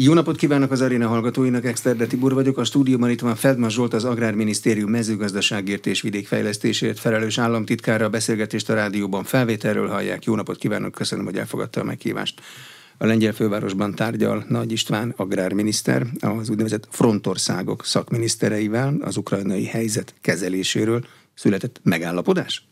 Jó napot kívánok az aréna hallgatóinak, Exterde Tibor vagyok. A stúdióban itt van Feldman Zsolt, az Agrárminisztérium mezőgazdaságért és vidékfejlesztésért felelős államtitkára. A beszélgetést a rádióban felvételről hallják. Jó napot kívánok, köszönöm, hogy elfogadta a meghívást. A lengyel fővárosban tárgyal Nagy István agrárminiszter az úgynevezett frontországok szakminisztereivel az ukrajnai helyzet kezeléséről. Született megállapodás?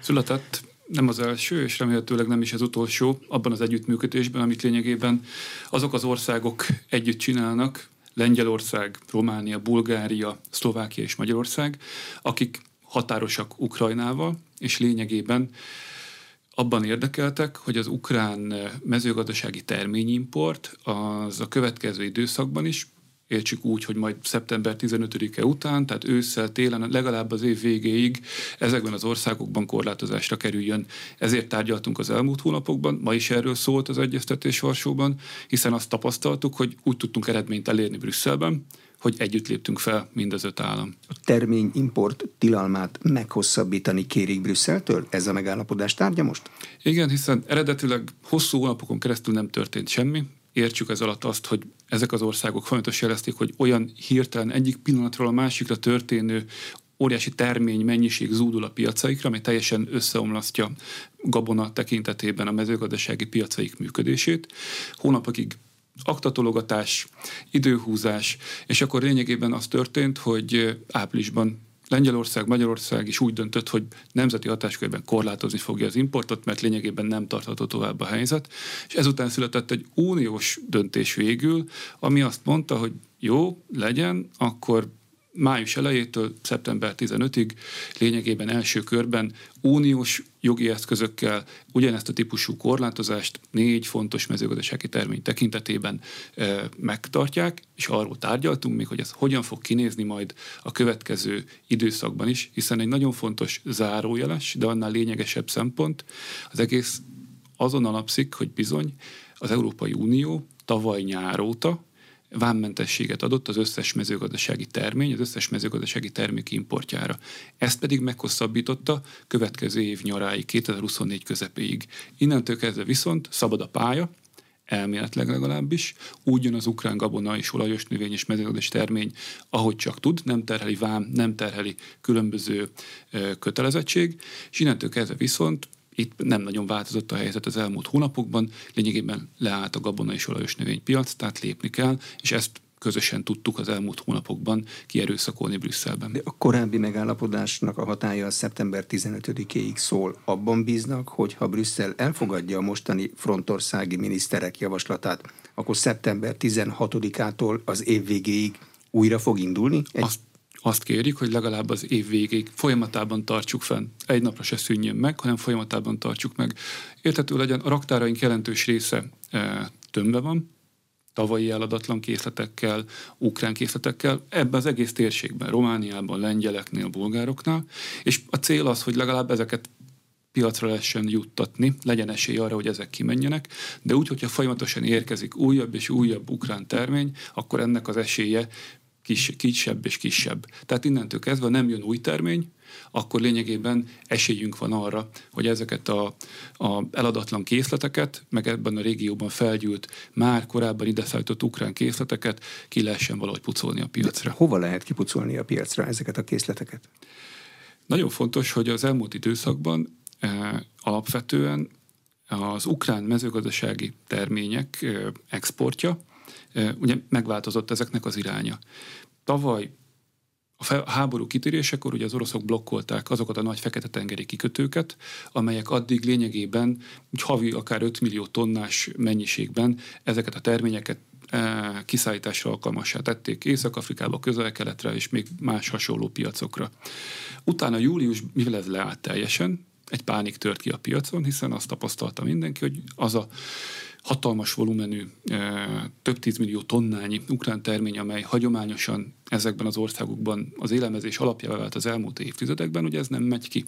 Született nem az első, és remélhetőleg nem is az utolsó abban az együttműködésben, amit lényegében azok az országok együtt csinálnak, Lengyelország, Románia, Bulgária, Szlovákia és Magyarország, akik határosak Ukrajnával, és lényegében abban érdekeltek, hogy az ukrán mezőgazdasági terményimport az a következő időszakban is értsük úgy, hogy majd szeptember 15-e után, tehát ősszel, télen, legalább az év végéig ezekben az országokban korlátozásra kerüljön. Ezért tárgyaltunk az elmúlt hónapokban, ma is erről szólt az egyeztetés Varsóban, hiszen azt tapasztaltuk, hogy úgy tudtunk eredményt elérni Brüsszelben, hogy együtt léptünk fel mind az öt állam. A termény import tilalmát meghosszabbítani kérik Brüsszeltől? Ez a megállapodás tárgya most? Igen, hiszen eredetileg hosszú hónapokon keresztül nem történt semmi, értsük ez alatt azt, hogy ezek az országok folyamatosan jelezték, hogy olyan hirtelen egyik pillanatról a másikra történő óriási termény mennyiség zúdul a piacaikra, ami teljesen összeomlasztja gabona tekintetében a mezőgazdasági piacaik működését. Hónapokig aktatologatás, időhúzás, és akkor lényegében az történt, hogy áprilisban Lengyelország, Magyarország is úgy döntött, hogy nemzeti hatáskörben korlátozni fogja az importot, mert lényegében nem tartható tovább a helyzet. És ezután született egy uniós döntés végül, ami azt mondta, hogy jó, legyen, akkor május elejétől szeptember 15-ig lényegében első körben uniós jogi eszközökkel ugyanezt a típusú korlátozást négy fontos mezőgazdasági termény tekintetében e, megtartják, és arról tárgyaltunk még, hogy ez hogyan fog kinézni majd a következő időszakban is, hiszen egy nagyon fontos zárójeles, de annál lényegesebb szempont az egész azon alapszik, hogy bizony az Európai Unió tavaly nyár óta vámmentességet adott az összes mezőgazdasági termény, az összes mezőgazdasági termék importjára. Ezt pedig meghosszabbította következő év nyaráig, 2024 közepéig. Innentől kezdve viszont szabad a pálya, elméletileg legalábbis, úgy jön az ukrán gabona és olajos növény és mezőgazdasági termény, ahogy csak tud, nem terheli vám, nem terheli különböző kötelezettség, és innentől kezdve viszont itt nem nagyon változott a helyzet az elmúlt hónapokban, lényegében leállt a gabona és olajos növénypiac, tehát lépni kell, és ezt közösen tudtuk az elmúlt hónapokban kierőszakolni Brüsszelben. De a korábbi megállapodásnak a hatája a szeptember 15-éig szól. Abban bíznak, hogy ha Brüsszel elfogadja a mostani frontországi miniszterek javaslatát, akkor szeptember 16-ától az év végéig újra fog indulni? Egy... Azt azt kérik, hogy legalább az év végéig folyamatában tartsuk fenn. Egy napra se szűnjön meg, hanem folyamatában tartsuk meg. Érthető legyen, a raktáraink jelentős része e, tömve van, tavalyi eladatlan készletekkel, ukrán készletekkel, ebben az egész térségben, Romániában, lengyeleknél, bulgároknál, és a cél az, hogy legalább ezeket piacra lehessen juttatni, legyen esély arra, hogy ezek kimenjenek, de úgy, hogyha folyamatosan érkezik újabb és újabb ukrán termény, akkor ennek az esélye kis, kisebb és kisebb. Tehát innentől kezdve nem jön új termény, akkor lényegében esélyünk van arra, hogy ezeket a, a eladatlan készleteket, meg ebben a régióban felgyűlt, már korábban ideszállított ukrán készleteket ki lehessen valahogy pucolni a piacra. De hova lehet kipucolni a piacra ezeket a készleteket? Nagyon fontos, hogy az elmúlt időszakban e, alapvetően az ukrán mezőgazdasági termények e, exportja, ugye megváltozott ezeknek az iránya. Tavaly a háború kitörésekor ugye az oroszok blokkolták azokat a nagy fekete-tengeri kikötőket, amelyek addig lényegében úgy havi akár 5 millió tonnás mennyiségben ezeket a terményeket kiszállításra alkalmassá tették Észak-Afrikába, közel-keletre és még más hasonló piacokra. Utána július, mivel ez leállt teljesen, egy pánik tört ki a piacon, hiszen azt tapasztalta mindenki, hogy az a hatalmas volumenű, több tízmillió tonnányi ukrán termény, amely hagyományosan ezekben az országokban az élelmezés alapjává vált az elmúlt évtizedekben, ugye ez nem megy ki.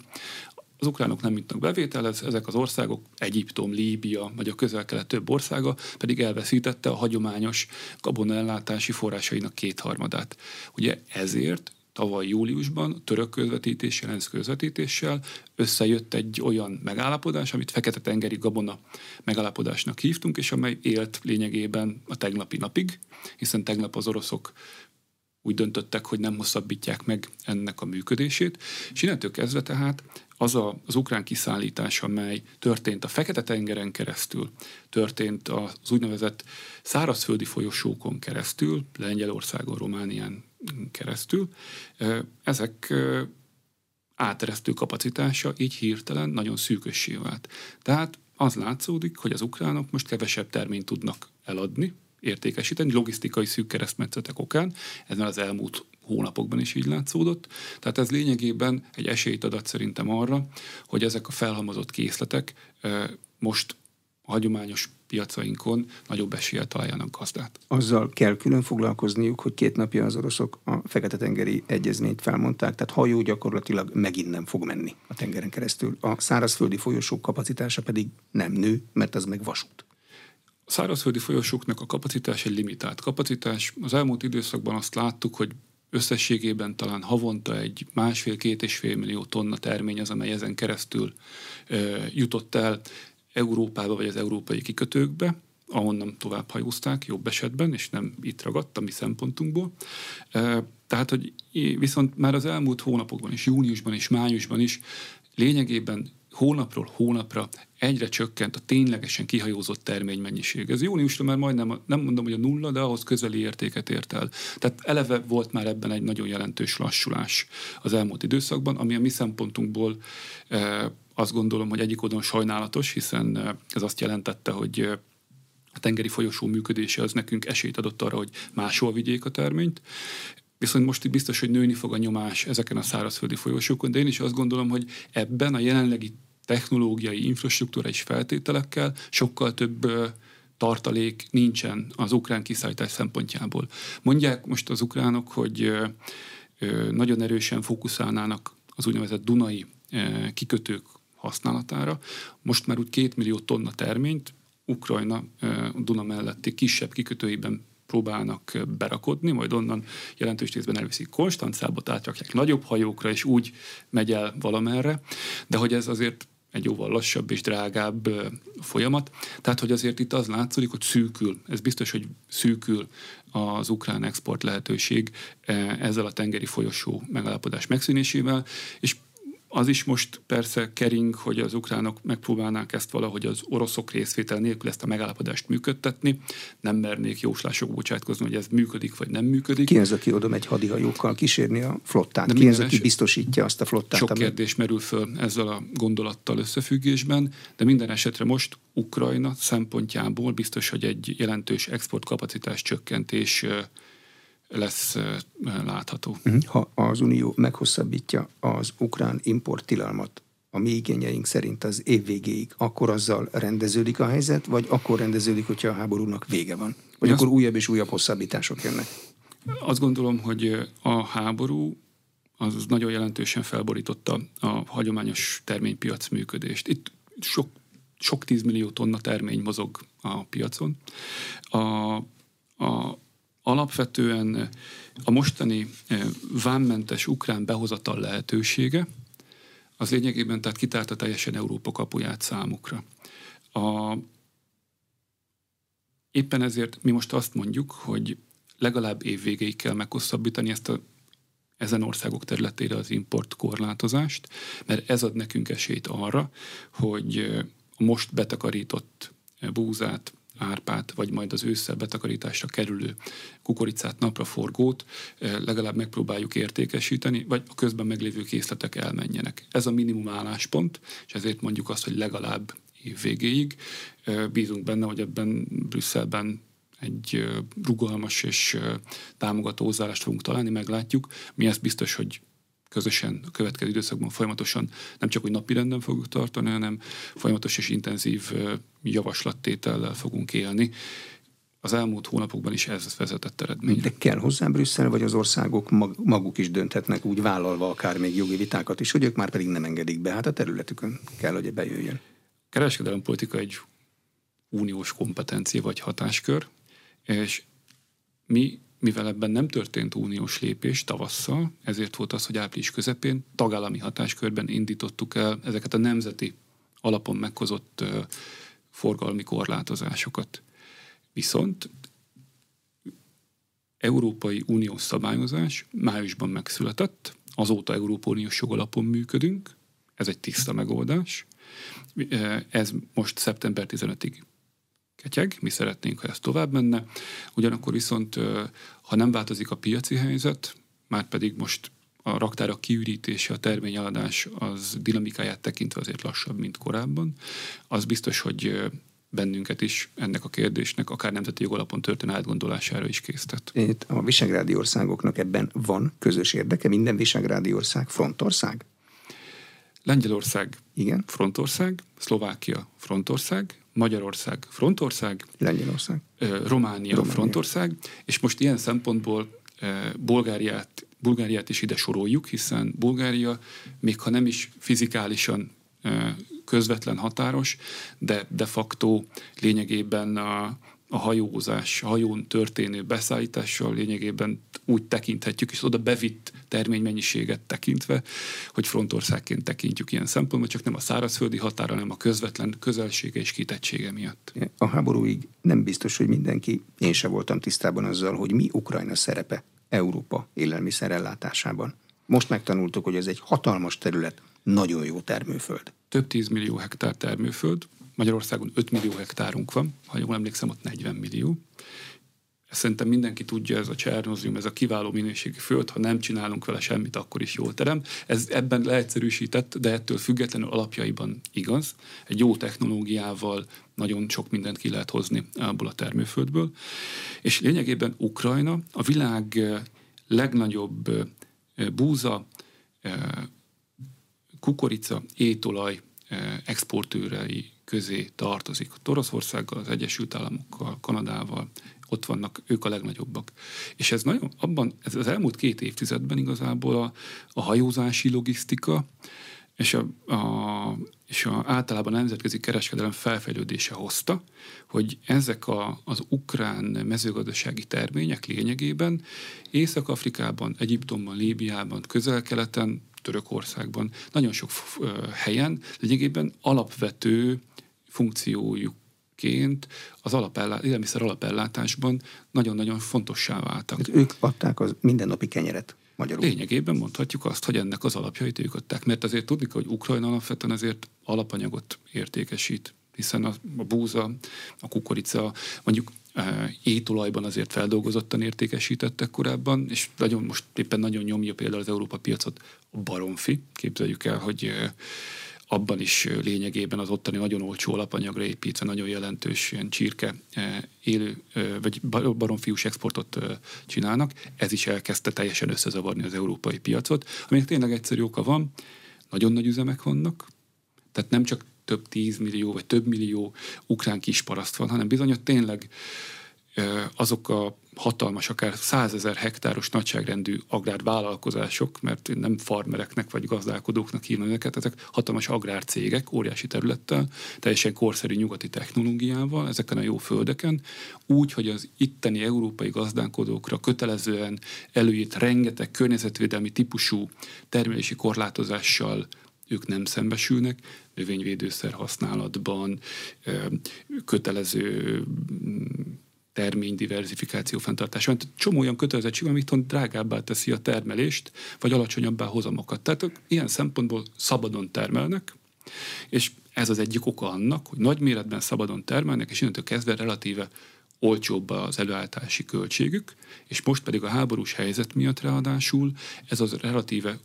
Az ukránok nem jutnak bevételhez, ezek az országok, Egyiptom, Líbia, vagy a közel-kelet több országa pedig elveszítette a hagyományos gabonaellátási forrásainak kétharmadát. Ugye ezért tavaly júliusban török közvetítéssel, ENSZ közvetítéssel összejött egy olyan megállapodás, amit Fekete-tengeri Gabona megállapodásnak hívtunk, és amely élt lényegében a tegnapi napig, hiszen tegnap az oroszok úgy döntöttek, hogy nem hosszabbítják meg ennek a működését, és innentől kezdve tehát az a, az ukrán kiszállítás, amely történt a Fekete-tengeren keresztül, történt az úgynevezett szárazföldi folyosókon keresztül, Lengyelországon, Románián keresztül, ezek áteresztő kapacitása így hirtelen nagyon szűkössé vált. Tehát az látszódik, hogy az ukránok most kevesebb terményt tudnak eladni, értékesíteni, logisztikai szűk keresztmetszetek okán, ez már az elmúlt hónapokban is így látszódott. Tehát ez lényegében egy esélyt adat szerintem arra, hogy ezek a felhalmozott készletek most hagyományos piacainkon nagyobb eséllyel találjanak gazdát. Azzal kell külön foglalkozniuk, hogy két napja az oroszok a Fekete-tengeri egyezményt felmondták, tehát hajó gyakorlatilag megint nem fog menni a tengeren keresztül. A szárazföldi folyosók kapacitása pedig nem nő, mert az meg vasút. A szárazföldi folyosóknak a kapacitás egy limitált kapacitás. Az elmúlt időszakban azt láttuk, hogy összességében talán havonta egy másfél-két és fél millió tonna termény az, amely ezen keresztül ö, jutott el Európába vagy az európai kikötőkbe, ahonnan tovább hajózták jobb esetben, és nem itt ragadt a mi szempontunkból. Tehát, hogy viszont már az elmúlt hónapokban is, júniusban és májusban is lényegében hónapról hónapra egyre csökkent a ténylegesen kihajózott terménymennyiség. Ez júniusra már majdnem, nem mondom, hogy a nulla, de ahhoz közeli értéket ért el. Tehát eleve volt már ebben egy nagyon jelentős lassulás az elmúlt időszakban, ami a mi szempontunkból e, azt gondolom, hogy egyik oldalon sajnálatos, hiszen eh, ez azt jelentette, hogy eh, a tengeri folyosó működése az nekünk esélyt adott arra, hogy máshol vigyék a terményt. Viszont most itt biztos, hogy nőni fog a nyomás ezeken a szárazföldi folyosókon, de én is azt gondolom, hogy ebben a jelenlegi technológiai infrastruktúra és feltételekkel sokkal több tartalék nincsen az ukrán kiszállítás szempontjából. Mondják most az ukránok, hogy nagyon erősen fókuszálnának az úgynevezett Dunai kikötők használatára. Most már úgy két millió tonna terményt Ukrajna Duna melletti kisebb kikötőiben próbálnak berakodni, majd onnan jelentős részben elviszik Konstancába, átrakják nagyobb hajókra, és úgy megy el valamerre, de hogy ez azért egy jóval lassabb és drágább folyamat. Tehát, hogy azért itt az látszik, hogy szűkül, ez biztos, hogy szűkül az ukrán export lehetőség ezzel a tengeri folyosó megállapodás megszűnésével, és az is most persze kering, hogy az ukránok megpróbálnák ezt valahogy az oroszok részvétel nélkül ezt a megállapodást működtetni. Nem mernék jóslások bocsátkozni, hogy ez működik vagy nem működik. Ki az, aki oda megy hadihajókkal kísérni a flottát? De Ki az, aki biztosítja azt a flottát? Sok ami... kérdés merül föl ezzel a gondolattal összefüggésben, de minden esetre most Ukrajna szempontjából biztos, hogy egy jelentős exportkapacitás csökkentés lesz látható. Mhm. Ha az Unió meghosszabbítja az ukrán importtilalmat a mi igényeink szerint az év végéig, akkor azzal rendeződik a helyzet, vagy akkor rendeződik, hogyha a háborúnak vége van? Vagy akkor újabb és újabb hosszabbítások jönnek? Azt gondolom, hogy a háború az nagyon jelentősen felborította a hagyományos terménypiac működést. Itt sok, sok tízmillió tonna termény mozog a piacon. A, a, alapvetően a mostani eh, vámmentes ukrán behozatal lehetősége, az lényegében tehát kitárta teljesen Európa kapuját számukra. A, éppen ezért mi most azt mondjuk, hogy legalább év végéig kell meghosszabbítani ezt a, ezen országok területére az import korlátozást, mert ez ad nekünk esélyt arra, hogy eh, a most betakarított búzát, árpát, vagy majd az ősszel betakarításra kerülő kukoricát, napraforgót eh, legalább megpróbáljuk értékesíteni, vagy a közben meglévő készletek elmenjenek. Ez a minimum álláspont, és ezért mondjuk azt, hogy legalább év végéig. Eh, bízunk benne, hogy ebben Brüsszelben egy eh, rugalmas és támogató hozzáállást fogunk találni, meglátjuk. Mi ezt biztos, hogy közösen a következő időszakban folyamatosan nem csak, hogy napi renden fogjuk tartani, hanem folyamatos és intenzív javaslattétellel fogunk élni. Az elmúlt hónapokban is ez vezetett eredmény. De kell hozzá Brüsszel, vagy az országok maguk is dönthetnek úgy vállalva akár még jogi vitákat is, hogy ők már pedig nem engedik be. Hát a területükön kell, hogy bejöjjön. Kereskedelem politika egy uniós kompetencia vagy hatáskör, és mi mivel ebben nem történt uniós lépés tavasszal, ezért volt az, hogy április közepén tagállami hatáskörben indítottuk el ezeket a nemzeti alapon meghozott forgalmi korlátozásokat. Viszont Európai Uniós szabályozás májusban megszületett, azóta Európai Uniós jogalapon működünk, ez egy tiszta megoldás. Ez most szeptember 15-ig ketyeg, mi szeretnénk, ha ez tovább menne. Ugyanakkor viszont, ha nem változik a piaci helyzet, már pedig most a raktárak kiürítése, a terményeladás az dinamikáját tekintve azért lassabb, mint korábban, az biztos, hogy bennünket is ennek a kérdésnek, akár nemzeti jogalapon történő átgondolására is késztet. Itt a visegrádi országoknak ebben van közös érdeke? Minden visegrádi ország frontország? Lengyelország Igen. frontország, Szlovákia frontország, Magyarország frontország, Lengyelország, Románia, Románia. frontország, és most ilyen szempontból Bulgáriát, Bulgáriát is ide soroljuk, hiszen Bulgária, még ha nem is fizikálisan közvetlen határos, de de facto lényegében a, a hajózás, a hajón történő beszállítással lényegében úgy tekinthetjük, és oda bevitt terménymennyiséget tekintve, hogy frontországként tekintjük ilyen szempontból, csak nem a szárazföldi határa, hanem a közvetlen közelsége és kitettsége miatt. A háborúig nem biztos, hogy mindenki, én se voltam tisztában azzal, hogy mi Ukrajna szerepe Európa élelmiszerellátásában. Most megtanultuk, hogy ez egy hatalmas terület, nagyon jó termőföld. Több tízmillió hektár termőföld, Magyarországon 5 millió hektárunk van, ha jól emlékszem, ott 40 millió. Ezt szerintem mindenki tudja, ez a csernozium, ez a kiváló minőségi föld, ha nem csinálunk vele semmit, akkor is jól terem. Ez ebben leegyszerűsített, de ettől függetlenül alapjaiban igaz. Egy jó technológiával nagyon sok mindent ki lehet hozni abból a termőföldből. És lényegében Ukrajna a világ legnagyobb búza, kukorica, étolaj exportőrei közé tartozik. Oroszországgal, az Egyesült Államokkal, Kanadával, ott vannak ők a legnagyobbak. És ez nagyon, abban, ez az elmúlt két évtizedben igazából a, a hajózási logisztika, és, a, a, és a, általában nemzetközi kereskedelem felfejlődése hozta, hogy ezek a, az ukrán mezőgazdasági termények lényegében Észak-Afrikában, Egyiptomban, Líbiában, közel-keleten, Törökországban, nagyon sok helyen lényegében alapvető funkciójukként az alapellá, élelmiszer alapellátásban nagyon-nagyon fontossá váltak. Hát ők adták az mindennapi kenyeret. Magyarul. Lényegében mondhatjuk azt, hogy ennek az alapjait ők adták, mert azért tudni hogy Ukrajna alapvetően azért alapanyagot értékesít, hiszen a, a búza, a kukorica, mondjuk e, étolajban azért feldolgozottan értékesítettek korábban, és nagyon, most éppen nagyon nyomja például az Európa piacot a baromfi. Képzeljük el, hogy e, abban is lényegében az ottani nagyon olcsó alapanyagra építve nagyon jelentős ilyen csirke élő, vagy baromfiús exportot csinálnak. Ez is elkezdte teljesen összezavarni az európai piacot, aminek tényleg egyszerű oka van, nagyon nagy üzemek vannak, tehát nem csak több tízmillió vagy több millió ukrán kisparaszt van, hanem bizony tényleg azok a hatalmas, akár százezer hektáros nagyságrendű agrárvállalkozások, mert nem farmereknek vagy gazdálkodóknak hívnak őket, ezek hatalmas agrárcégek, óriási területtel, teljesen korszerű nyugati technológiával, ezeken a jó földeken, úgy, hogy az itteni európai gazdálkodókra kötelezően előírt rengeteg környezetvédelmi típusú termelési korlátozással ők nem szembesülnek, növényvédőszer használatban, kötelező termény diversifikáció fenntartása. Mert csomó olyan kötelezettség, amit drágábbá teszi a termelést, vagy alacsonyabbá hozamokat. Tehát ilyen szempontból szabadon termelnek, és ez az egyik oka annak, hogy nagy méretben szabadon termelnek, és innentől kezdve relatíve olcsóbb az előállítási költségük, és most pedig a háborús helyzet miatt ráadásul ez az relatíve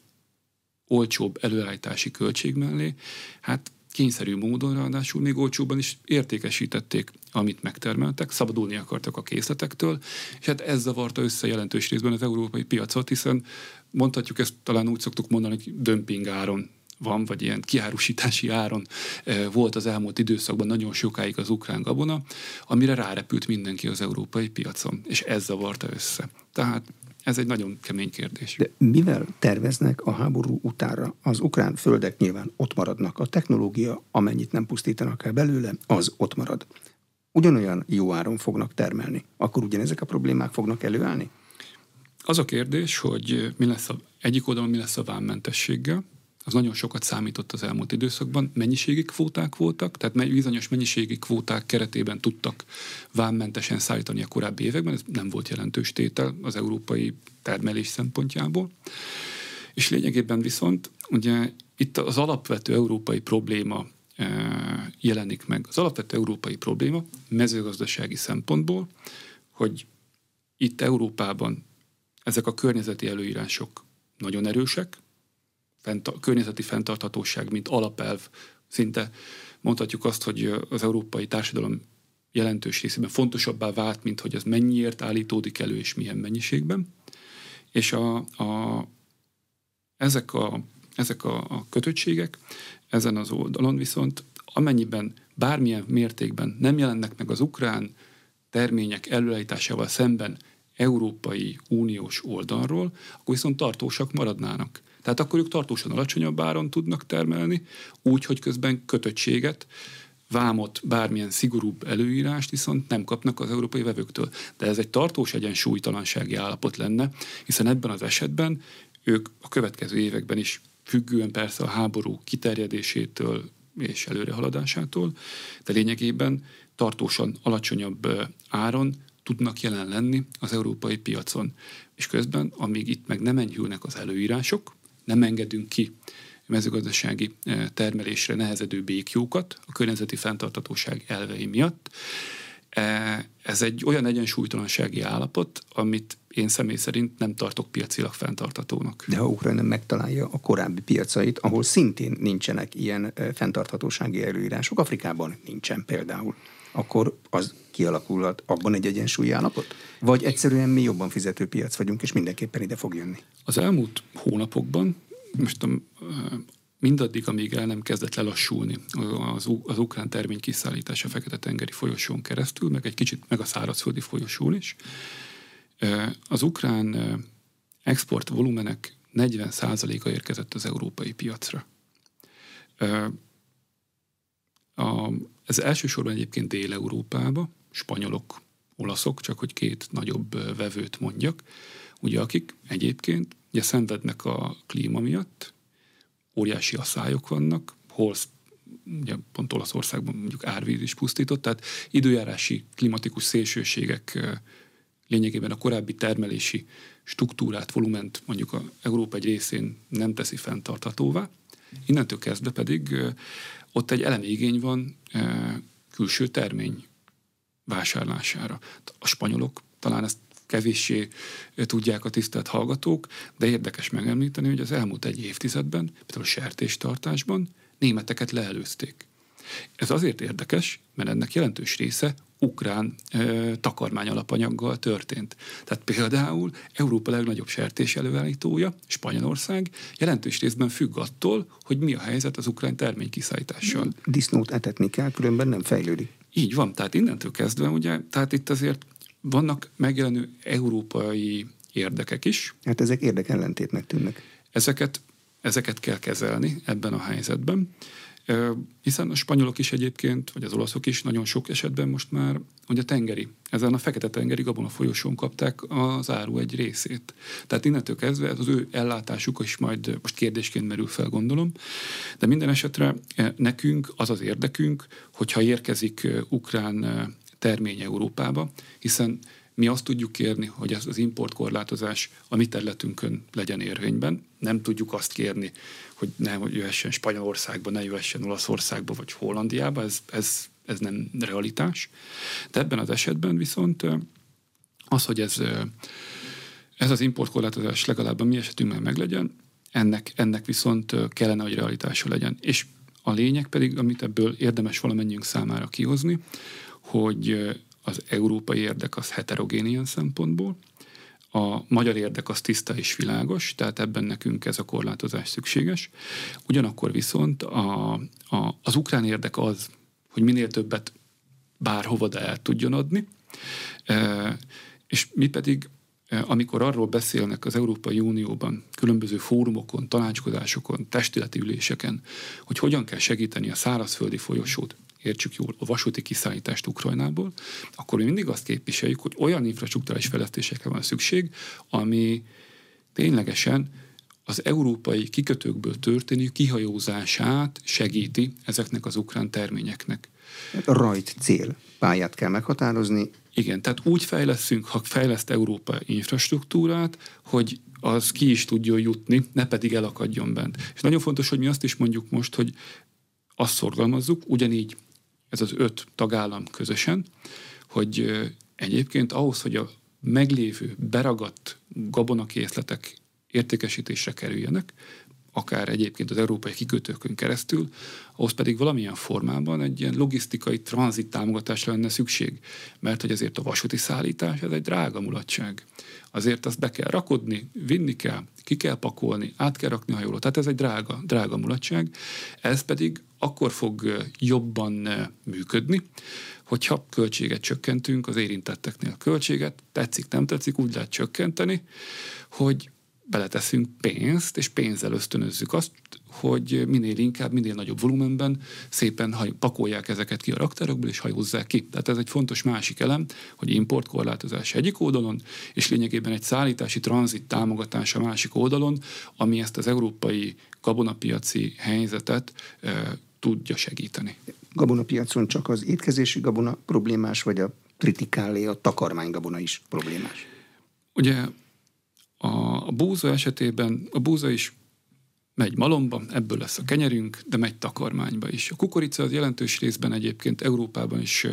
olcsóbb előállítási költség mellé, hát kényszerű módon ráadásul még olcsóban is értékesítették, amit megtermeltek, szabadulni akartak a készletektől, és hát ez zavarta össze jelentős részben az európai piacot, hiszen mondhatjuk ezt, talán úgy szoktuk mondani, hogy dömping áron van, vagy ilyen kiárusítási áron eh, volt az elmúlt időszakban nagyon sokáig az ukrán gabona, amire rárepült mindenki az európai piacon, és ez zavarta össze. Tehát ez egy nagyon kemény kérdés. De mivel terveznek a háború utára? Az ukrán földek nyilván ott maradnak. A technológia, amennyit nem pusztítanak el belőle, az ott marad. Ugyanolyan jó áron fognak termelni. Akkor ugyanezek a problémák fognak előállni? az a kérdés, hogy mi lesz a, egyik oldalon mi lesz a vámmentességgel, az nagyon sokat számított az elmúlt időszakban. Mennyiségi kvóták voltak, tehát bizonyos mennyiségi kvóták keretében tudtak vámmentesen szállítani a korábbi években, ez nem volt jelentős tétel az európai termelés szempontjából. És lényegében viszont ugye itt az alapvető európai probléma e, jelenik meg. Az alapvető európai probléma mezőgazdasági szempontból, hogy itt Európában ezek a környezeti előírások nagyon erősek, fent, környezeti fenntarthatóság, mint alapelv, szinte mondhatjuk azt, hogy az európai társadalom jelentős részében fontosabbá vált, mint hogy ez mennyiért állítódik elő és milyen mennyiségben. És a, a, ezek, a, ezek a, a kötöttségek ezen az oldalon viszont amennyiben bármilyen mértékben nem jelennek meg az ukrán termények előállításával szemben Európai Uniós oldalról, akkor viszont tartósak maradnának. Tehát akkor ők tartósan alacsonyabb áron tudnak termelni, úgy, hogy közben kötöttséget, vámot, bármilyen szigorúbb előírást viszont nem kapnak az európai vevőktől. De ez egy tartós egyensúlytalansági állapot lenne, hiszen ebben az esetben ők a következő években is függően persze a háború kiterjedésétől és előrehaladásától, de lényegében tartósan alacsonyabb áron tudnak jelen lenni az európai piacon. És közben, amíg itt meg nem enyhülnek az előírások, nem engedünk ki mezőgazdasági eh, termelésre nehezedő békjókat a környezeti fenntartatóság elvei miatt. Eh, ez egy olyan egyensúlytalansági állapot, amit én személy szerint nem tartok piacilag fenntartatónak. De ha Ukrajna megtalálja a korábbi piacait, ahol szintén nincsenek ilyen eh, fenntarthatósági előírások, Afrikában nincsen például, akkor az kialakulhat abban egy egyensúlyi állapot? Vagy egyszerűen mi jobban fizető piac vagyunk, és mindenképpen ide fog jönni? Az elmúlt hónapokban, most a, mindaddig, amíg el nem kezdett lelassulni az, az ukrán termény kiszállítása Fekete-tengeri folyosón keresztül, meg egy kicsit meg a szárazföldi folyosón is, az ukrán export volumenek 40%-a érkezett az európai piacra. A, ez elsősorban egyébként Dél-Európába, spanyolok, olaszok, csak hogy két nagyobb vevőt mondjak, ugye akik egyébként ugye szenvednek a klíma miatt, óriási asszályok vannak, hol ugye pont Olaszországban mondjuk árvíz is pusztított, tehát időjárási klimatikus szélsőségek lényegében a korábbi termelési struktúrát, volument mondjuk a Európa egy részén nem teszi fenntarthatóvá. Innentől kezdve pedig ott egy elemi igény van külső termény vásárlására. A spanyolok talán ezt kevéssé tudják a tisztelt hallgatók, de érdekes megemlíteni, hogy az elmúlt egy évtizedben, például a sertéstartásban németeket leelőzték. Ez azért érdekes, mert ennek jelentős része ukrán e, takarmány alapanyaggal történt. Tehát például Európa legnagyobb sertés előállítója, Spanyolország, jelentős részben függ attól, hogy mi a helyzet az ukrán terménykiszállítással. Disznót etetni kell, különben nem fejlődik. Így van, tehát innentől kezdve, ugye, tehát itt azért vannak megjelenő európai érdekek is. Hát ezek érdekellentétnek tűnnek. Ezeket, ezeket kell kezelni ebben a helyzetben. Hiszen a spanyolok is egyébként, vagy az olaszok is nagyon sok esetben most már, hogy a tengeri, ezen a fekete-tengeri gabona folyosón kapták az áru egy részét. Tehát innentől kezdve az ő ellátásuk is majd most kérdésként merül fel, gondolom. De minden esetre nekünk az az érdekünk, hogyha érkezik ukrán termény Európába, hiszen mi azt tudjuk kérni, hogy ez az importkorlátozás a mi területünkön legyen érvényben. Nem tudjuk azt kérni, hogy ne jöhessen Spanyolországba, ne jöhessen Olaszországba vagy Hollandiába, ez, ez, ez nem realitás. De ebben az esetben viszont az, hogy ez, ez az importkorlátozás legalább a mi esetünkben meglegyen, ennek, ennek viszont kellene, hogy realitása legyen. És a lényeg pedig, amit ebből érdemes valamennyiünk számára kihozni, hogy az európai érdek az heterogén ilyen szempontból, a magyar érdek az tiszta és világos, tehát ebben nekünk ez a korlátozás szükséges. Ugyanakkor viszont a, a, az ukrán érdek az, hogy minél többet bárhova de el tudjon adni, e, és mi pedig, e, amikor arról beszélnek az Európai Unióban, különböző fórumokon, tanácskozásokon, testületi üléseken, hogy hogyan kell segíteni a szárazföldi folyosót, értsük jól, a vasúti kiszállítást Ukrajnából, akkor mi mindig azt képviseljük, hogy olyan infrastruktúrális fejlesztésekre van szükség, ami ténylegesen az európai kikötőkből történő kihajózását segíti ezeknek az ukrán terményeknek. Hát rajt cél pályát kell meghatározni. Igen, tehát úgy fejleszünk, ha fejleszt Európa infrastruktúrát, hogy az ki is tudjon jutni, ne pedig elakadjon bent. És nagyon fontos, hogy mi azt is mondjuk most, hogy azt szorgalmazzuk, ugyanígy ez az öt tagállam közösen, hogy egyébként ahhoz, hogy a meglévő, beragadt gabonakészletek értékesítésre kerüljenek, akár egyébként az európai kikötőkön keresztül, ahhoz pedig valamilyen formában egy ilyen logisztikai tranzit támogatásra lenne szükség. Mert hogy azért a vasúti szállítás, ez egy drága mulatság. Azért azt be kell rakodni, vinni kell, ki kell pakolni, át kell rakni a hajóról. Tehát ez egy drága, drága mulatság. Ez pedig akkor fog jobban működni, hogyha költséget csökkentünk az érintetteknél. Költséget tetszik, nem tetszik, úgy lehet csökkenteni, hogy beleteszünk pénzt, és pénzzel ösztönözzük azt, hogy minél inkább, minél nagyobb volumenben szépen haj, pakolják ezeket ki a raktárokból, és hajózzák ki. Tehát ez egy fontos másik elem, hogy importkorlátozás egyik oldalon, és lényegében egy szállítási tranzit támogatás a másik oldalon, ami ezt az európai gabonapiaci helyzetet e, tudja segíteni. Gabonapiacon csak az étkezési gabona problémás, vagy a tritikálé, a takarmánygabona is problémás? Ugye a, búza esetében a búza is megy malomba, ebből lesz a kenyerünk, de megy takarmányba is. A kukorica az jelentős részben egyébként Európában is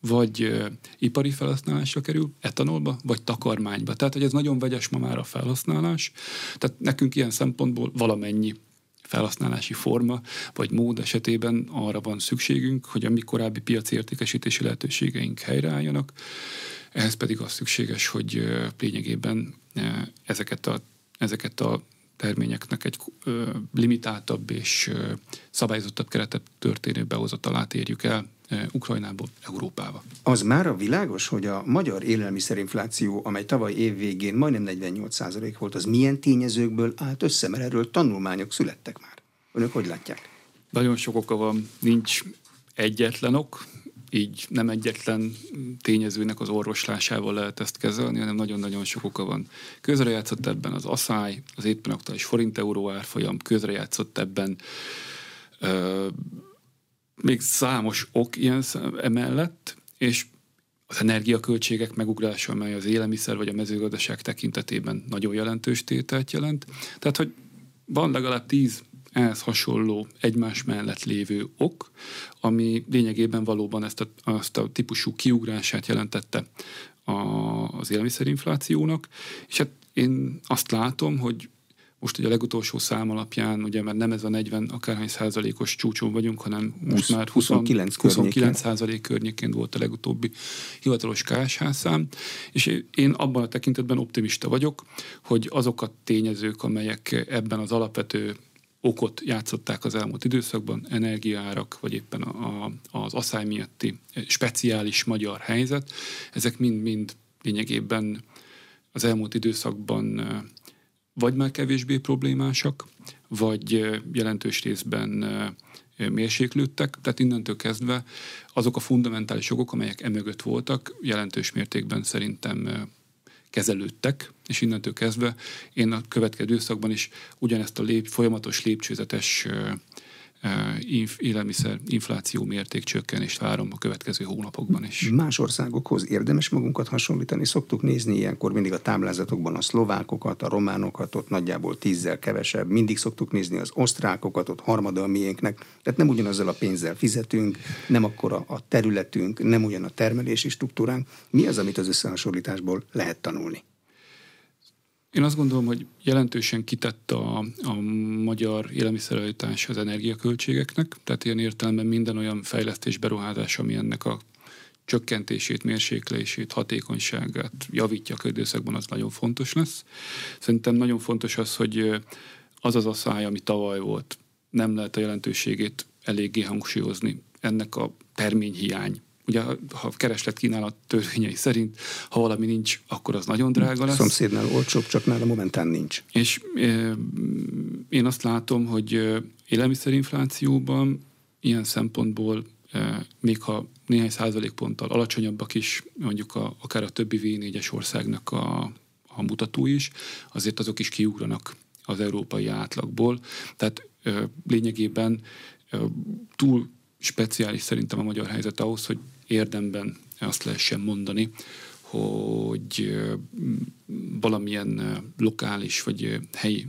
vagy ipari felhasználásra kerül, etanolba, vagy takarmányba. Tehát, hogy ez nagyon vegyes ma már a felhasználás. Tehát nekünk ilyen szempontból valamennyi felhasználási forma vagy mód esetében arra van szükségünk, hogy a mi korábbi piaci értékesítési lehetőségeink helyreálljanak. Ehhez pedig az szükséges, hogy lényegében ezeket a, ezeket a terményeknek egy limitáltabb és szabályozottabb keretet történő behozatalát érjük el Ukrajnából Európába. Az már a világos, hogy a magyar élelmiszerinfláció, amely tavaly év végén majdnem 48% volt, az milyen tényezőkből állt össze, mert erről tanulmányok születtek már. Önök hogy látják? Nagyon sok oka van, nincs egyetlen ok, így nem egyetlen tényezőnek az orvoslásával lehet ezt kezelni, hanem nagyon-nagyon sok oka van. Közrejátszott ebben az asszály, az éppen aktuális forint-euró árfolyam, közrejátszott ebben ö, még számos ok ilyen emellett, és az energiaköltségek megugrása, amely az élelmiszer vagy a mezőgazdaság tekintetében nagyon jelentős tételt jelent. Tehát, hogy van legalább tíz ehhez hasonló egymás mellett lévő ok, ami lényegében valóban ezt a, azt a típusú kiugrását jelentette a, az élelmiszerinflációnak, és hát én azt látom, hogy most ugye a legutolsó szám alapján, ugye mert nem ez a 40 akárhány százalékos csúcson vagyunk, hanem most 20, már 20, 29, 29 százalék környékén volt a legutóbbi hivatalos KSH szám, és én abban a tekintetben optimista vagyok, hogy azok a tényezők, amelyek ebben az alapvető okot játszották az elmúlt időszakban, energiaárak, vagy éppen a, a, az asszály miatti speciális magyar helyzet, ezek mind-mind lényegében az elmúlt időszakban vagy már kevésbé problémásak, vagy jelentős részben mérséklődtek, tehát innentől kezdve azok a fundamentális jogok, amelyek emögött voltak, jelentős mértékben szerintem kezelődtek, és innentől kezdve én a következő időszakban is ugyanezt a lép, folyamatos lépcsőzetes élelmiszer infláció mérték csökkenést várom a következő hónapokban is. Más országokhoz érdemes magunkat hasonlítani. Szoktuk nézni ilyenkor mindig a táblázatokban a szlovákokat, a románokat, ott nagyjából tízzel kevesebb. Mindig szoktuk nézni az osztrákokat, ott harmada a miénknek. Tehát nem ugyanazzal a pénzzel fizetünk, nem akkora a területünk, nem ugyan a termelési struktúránk. Mi az, amit az összehasonlításból lehet tanulni? Én azt gondolom, hogy jelentősen kitett a, a magyar élelmiszerelőtás az energiaköltségeknek, tehát ilyen értelemben minden olyan fejlesztés, beruházás, ami ennek a csökkentését, mérséklését, hatékonyságát javítja a időszakban, az nagyon fontos lesz. Szerintem nagyon fontos az, hogy az az asszály, ami tavaly volt, nem lehet a jelentőségét eléggé hangsúlyozni. Ennek a terményhiány ugye ha kereslet kínálat törvényei szerint, ha valami nincs, akkor az nagyon drága lesz. Szomszédnál olcsóbb, csak nála momentán nincs. És e, én azt látom, hogy élelmiszerinflációban ilyen szempontból még ha néhány százalékponttal alacsonyabbak is, mondjuk a, akár a többi V4-es országnak a, a mutató is, azért azok is kiugranak az európai átlagból. Tehát lényegében túl speciális szerintem a magyar helyzet ahhoz, hogy érdemben azt lehessen mondani, hogy valamilyen lokális vagy helyi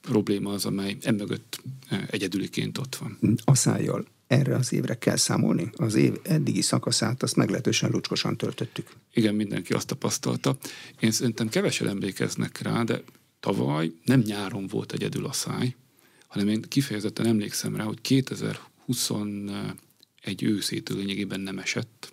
probléma az, amely emögött egyedüliként ott van. A szájjal erre az évre kell számolni. Az év eddigi szakaszát azt meglehetősen lucskosan töltöttük. Igen, mindenki azt tapasztalta. Én szerintem kevesen emlékeznek rá, de tavaly nem nyáron volt egyedül a száj, hanem én kifejezetten emlékszem rá, hogy 2021 őszétől lényegében nem esett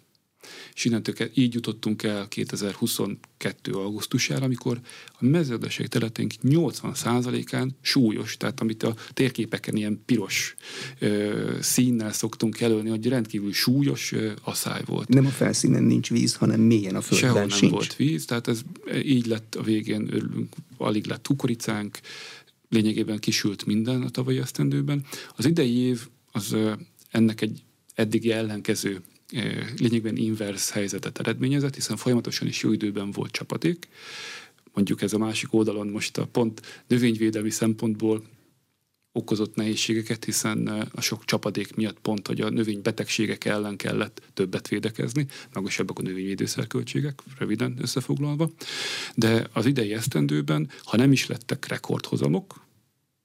és innentől így jutottunk el 2022. augusztusára, amikor a mezőgazdasági területénk 80%-án súlyos, tehát amit a térképeken ilyen piros ö, színnel szoktunk jelölni, hogy rendkívül súlyos ö, asszály volt. Nem a felszínen nincs víz, hanem mélyen a földben Sehol nem sincs. volt víz, tehát ez így lett a végén, örülünk, alig lett kukoricánk, lényegében kisült minden a tavalyi esztendőben. Az idei év az ennek egy eddigi ellenkező lényegben inverse helyzetet eredményezett, hiszen folyamatosan is jó időben volt csapadék. Mondjuk ez a másik oldalon most a pont növényvédelmi szempontból okozott nehézségeket, hiszen a sok csapadék miatt pont, hogy a növénybetegségek ellen kellett többet védekezni, magasabbak a növényvédőszerköltségek, röviden összefoglalva. De az idei esztendőben, ha nem is lettek rekordhozamok,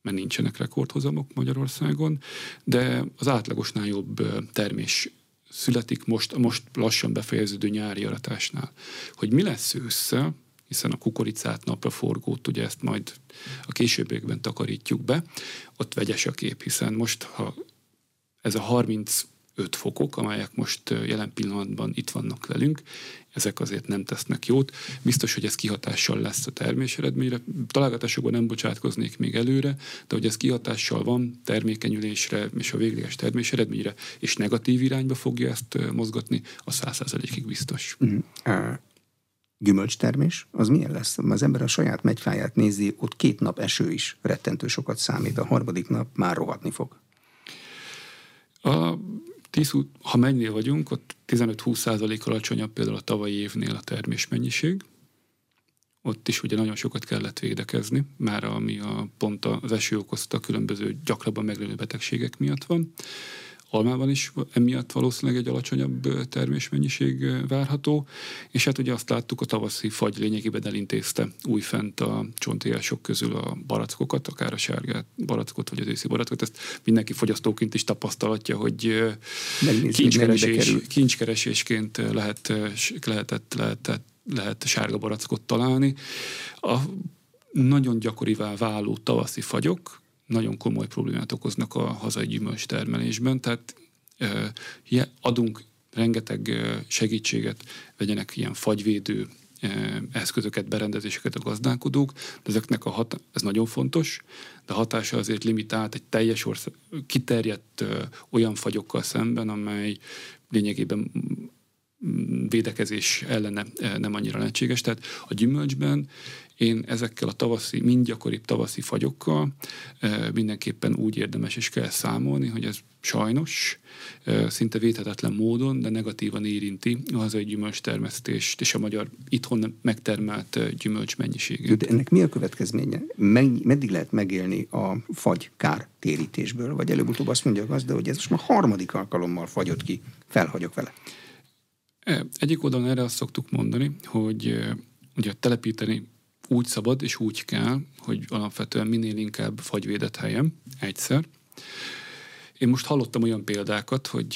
mert nincsenek rekordhozamok Magyarországon, de az átlagosnál jobb termés születik most, most lassan befejeződő nyári aratásnál. Hogy mi lesz ősszel, hiszen a kukoricát, napraforgót, ugye ezt majd a későbbiekben takarítjuk be, ott vegyes a kép, hiszen most, ha ez a 35 fokok, amelyek most jelen pillanatban itt vannak velünk, ezek azért nem tesznek jót. Biztos, hogy ez kihatással lesz a termés eredményre. Találgatásokban nem bocsátkoznék még előre, de hogy ez kihatással van termékenyülésre és a végleges termés eredményre, és negatív irányba fogja ezt mozgatni, a száz százalékig biztos. Mm. Uh, gyümölcstermés, az milyen lesz? Az ember a saját megyfáját nézi, ott két nap eső is rettentő sokat számít, a harmadik nap már rohadni fog. A 10, ha mennynél vagyunk, ott 15-20 százalék alacsonyabb például a tavalyi évnél a termésmennyiség. Ott is ugye nagyon sokat kellett védekezni, már ami a pont az eső okozta különböző gyakrabban meglévő betegségek miatt van almában is emiatt valószínűleg egy alacsonyabb termésmennyiség várható, és hát ugye azt láttuk, a tavaszi fagy lényegében elintézte újfent a csontélyások közül a barackokat, akár a sárgát barackot, vagy az őszi barackot, ezt mindenki fogyasztóként is tapasztalatja, hogy kincskeresés, kincskeresésként lehet, lehetett, lehetett, lehet sárga barackot találni. A nagyon gyakorivá váló tavaszi fagyok, nagyon komoly problémát okoznak a hazai gyümölcs termelésben, tehát adunk rengeteg segítséget, vegyenek ilyen fagyvédő eszközöket, berendezéseket a gazdálkodók, de ezeknek a hat, ez nagyon fontos, de hatása azért limitált egy teljes ország, kiterjedt olyan fagyokkal szemben, amely lényegében védekezés ellene nem annyira lehetséges. Tehát a gyümölcsben én ezekkel a tavaszi, mind gyakoribb tavaszi fagyokkal mindenképpen úgy érdemes is kell számolni, hogy ez sajnos szinte védhetetlen módon, de negatívan érinti a hazai gyümölcstermesztést és a magyar itthon megtermelt gyümölcs mennyiségét. De ennek mi a következménye? meddig lehet megélni a fagy kár térítésből? Vagy előbb-utóbb azt mondja a gazda, hogy ez most már harmadik alkalommal fagyott ki, felhagyok vele. Egyik oldalon erre azt szoktuk mondani, hogy ugye telepíteni úgy szabad és úgy kell, hogy alapvetően minél inkább fagyvédett helyem egyszer. Én most hallottam olyan példákat, hogy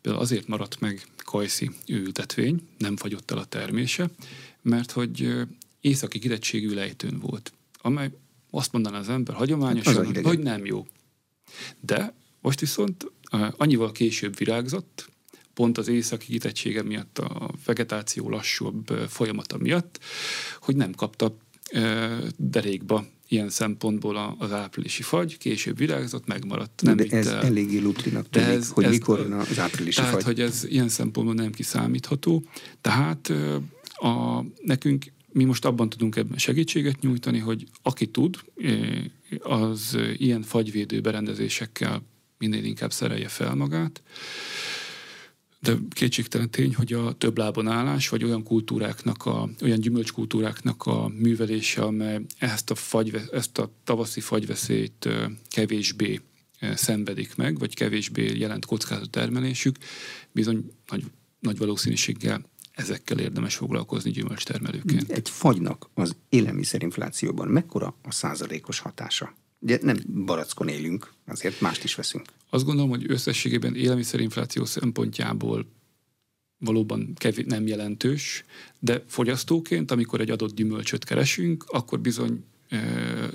például azért maradt meg kajszi ültetvény, nem fagyott el a termése, mert hogy északi kitettségű lejtőn volt, amely azt mondaná az ember hagyományosan, hát hogy nem jó. De most viszont annyival később virágzott, pont az északi kitettsége miatt, a vegetáció lassúbb folyamata miatt, hogy nem kapta derékba ilyen szempontból az áprilisi fagy, később virágzott, megmaradt. Nem de ez el. eléggé lutrinak tűnik, ez, hogy ez, mikor jön az áprilisi tehát, fagy. hogy ez ilyen szempontból nem kiszámítható. Tehát a, nekünk mi most abban tudunk ebben segítséget nyújtani, hogy aki tud, az ilyen fagyvédő berendezésekkel minél inkább szerelje fel magát. De kétségtelen tény, hogy a több lábon állás, vagy olyan kultúráknak, a, olyan gyümölcskultúráknak a művelése, amely ezt a, fagy, ezt a tavaszi fagyveszélyt kevésbé szenvedik meg, vagy kevésbé jelent kockázat termelésük, bizony nagy, nagy valószínűséggel ezekkel érdemes foglalkozni gyümölcstermelőként. Egy fagynak az élelmiszerinflációban mekkora a százalékos hatása? Ugye nem barackon élünk, azért mást is veszünk. Azt gondolom, hogy összességében élelmiszerinfláció szempontjából valóban kevés, nem jelentős, de fogyasztóként, amikor egy adott gyümölcsöt keresünk, akkor bizony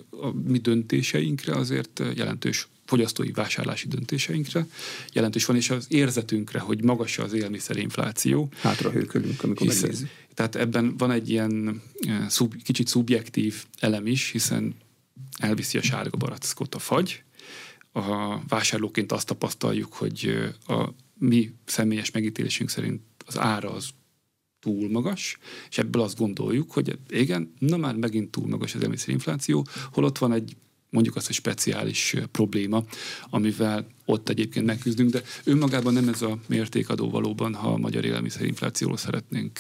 a mi döntéseinkre azért jelentős fogyasztói vásárlási döntéseinkre jelentős van, és az érzetünkre, hogy magas az élmiszerinfláció. Hátra hőkölünk, amikor hisz, megnézzük. Tehát ebben van egy ilyen szub, kicsit szubjektív elem is, hiszen elviszi a sárga barackot a fagy. A vásárlóként azt tapasztaljuk, hogy a mi személyes megítélésünk szerint az ára az túl magas, és ebből azt gondoljuk, hogy igen, na már megint túl magas az infláció, holott van egy mondjuk azt, hogy speciális probléma, amivel ott egyébként megküzdünk, de önmagában nem ez a mértékadó valóban, ha a magyar élelmiszerinflációról szeretnénk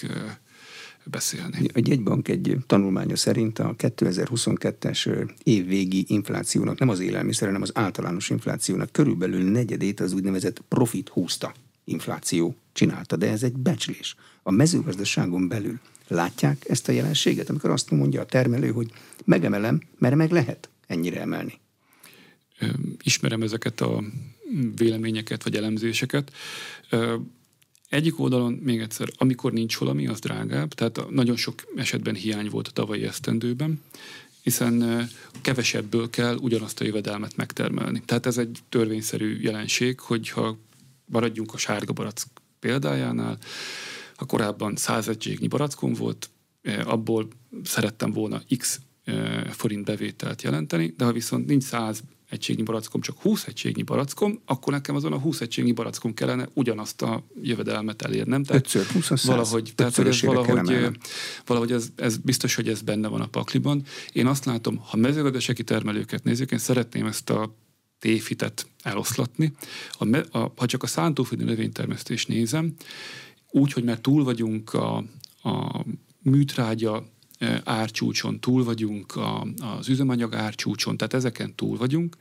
beszélni. A jegybank egy tanulmánya szerint a 2022-es évvégi inflációnak, nem az élelmiszer, hanem az általános inflációnak körülbelül negyedét az úgynevezett profit húzta infláció csinálta, de ez egy becslés. A mezőgazdaságon belül látják ezt a jelenséget, amikor azt mondja a termelő, hogy megemelem, mert meg lehet ennyire emelni. Ismerem ezeket a véleményeket vagy elemzéseket. Egyik oldalon, még egyszer, amikor nincs valami, az drágább, tehát nagyon sok esetben hiány volt a tavalyi esztendőben, hiszen kevesebből kell ugyanazt a jövedelmet megtermelni. Tehát ez egy törvényszerű jelenség, hogyha maradjunk a sárga barack példájánál, ha korábban 100 egységnyi barackom volt, abból szerettem volna x forint bevételt jelenteni, de ha viszont nincs 100 egységnyi barackom, csak 20 egységnyi barackom, akkor nekem azon a 20 egységnyi barackom kellene ugyanazt a jövedelmet elérnem. Tehát 5 20 100, valahogy, tehát ez valahogy, valahogy ez, ez, biztos, hogy ez benne van a pakliban. Én azt látom, ha mezőgazdasági termelőket nézzük, én szeretném ezt a téfitet eloszlatni. A, a, ha csak a szántóföldi növénytermesztés nézem, úgy, hogy már túl vagyunk a, a műtrágya árcsúcson túl vagyunk, a, az üzemanyag árcsúcson, tehát ezeken túl vagyunk,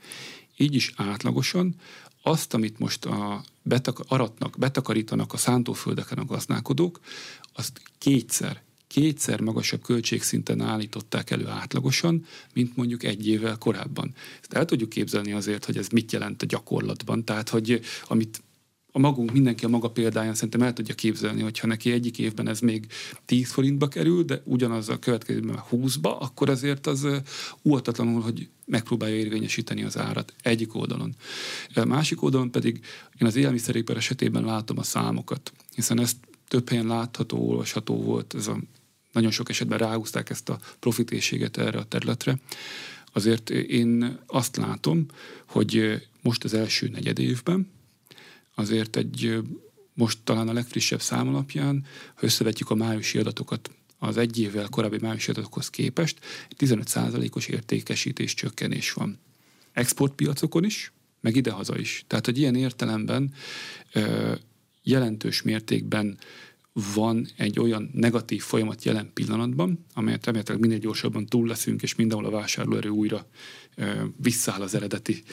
így is átlagosan azt, amit most a betak, aratnak, betakarítanak a szántóföldeken a gazdálkodók, azt kétszer, kétszer magasabb költségszinten állították elő átlagosan, mint mondjuk egy évvel korábban. Ezt el tudjuk képzelni azért, hogy ez mit jelent a gyakorlatban. Tehát, hogy amit a magunk, mindenki a maga példáján szerintem el tudja képzelni, hogyha neki egyik évben ez még 10 forintba kerül, de ugyanaz a következőben 20-ba, akkor azért az óvatatlanul, hogy megpróbálja érvényesíteni az árat egyik oldalon. A másik oldalon pedig én az élelmiszeripar esetében látom a számokat, hiszen ezt több helyen látható, olvasható volt, ez a, nagyon sok esetben ráhúzták ezt a profitészséget erre a területre. Azért én azt látom, hogy most az első negyed évben, azért egy most talán a legfrissebb szám alapján, ha összevetjük a májusi adatokat az egy évvel korábbi májusi adatokhoz képest, 15%-os értékesítés csökkenés van. Exportpiacokon is, meg idehaza is. Tehát, hogy ilyen értelemben jelentős mértékben van egy olyan negatív folyamat jelen pillanatban, amelyet remélhetőleg minél gyorsabban túl leszünk, és mindenhol a vásárlóerő újra visszaáll az eredeti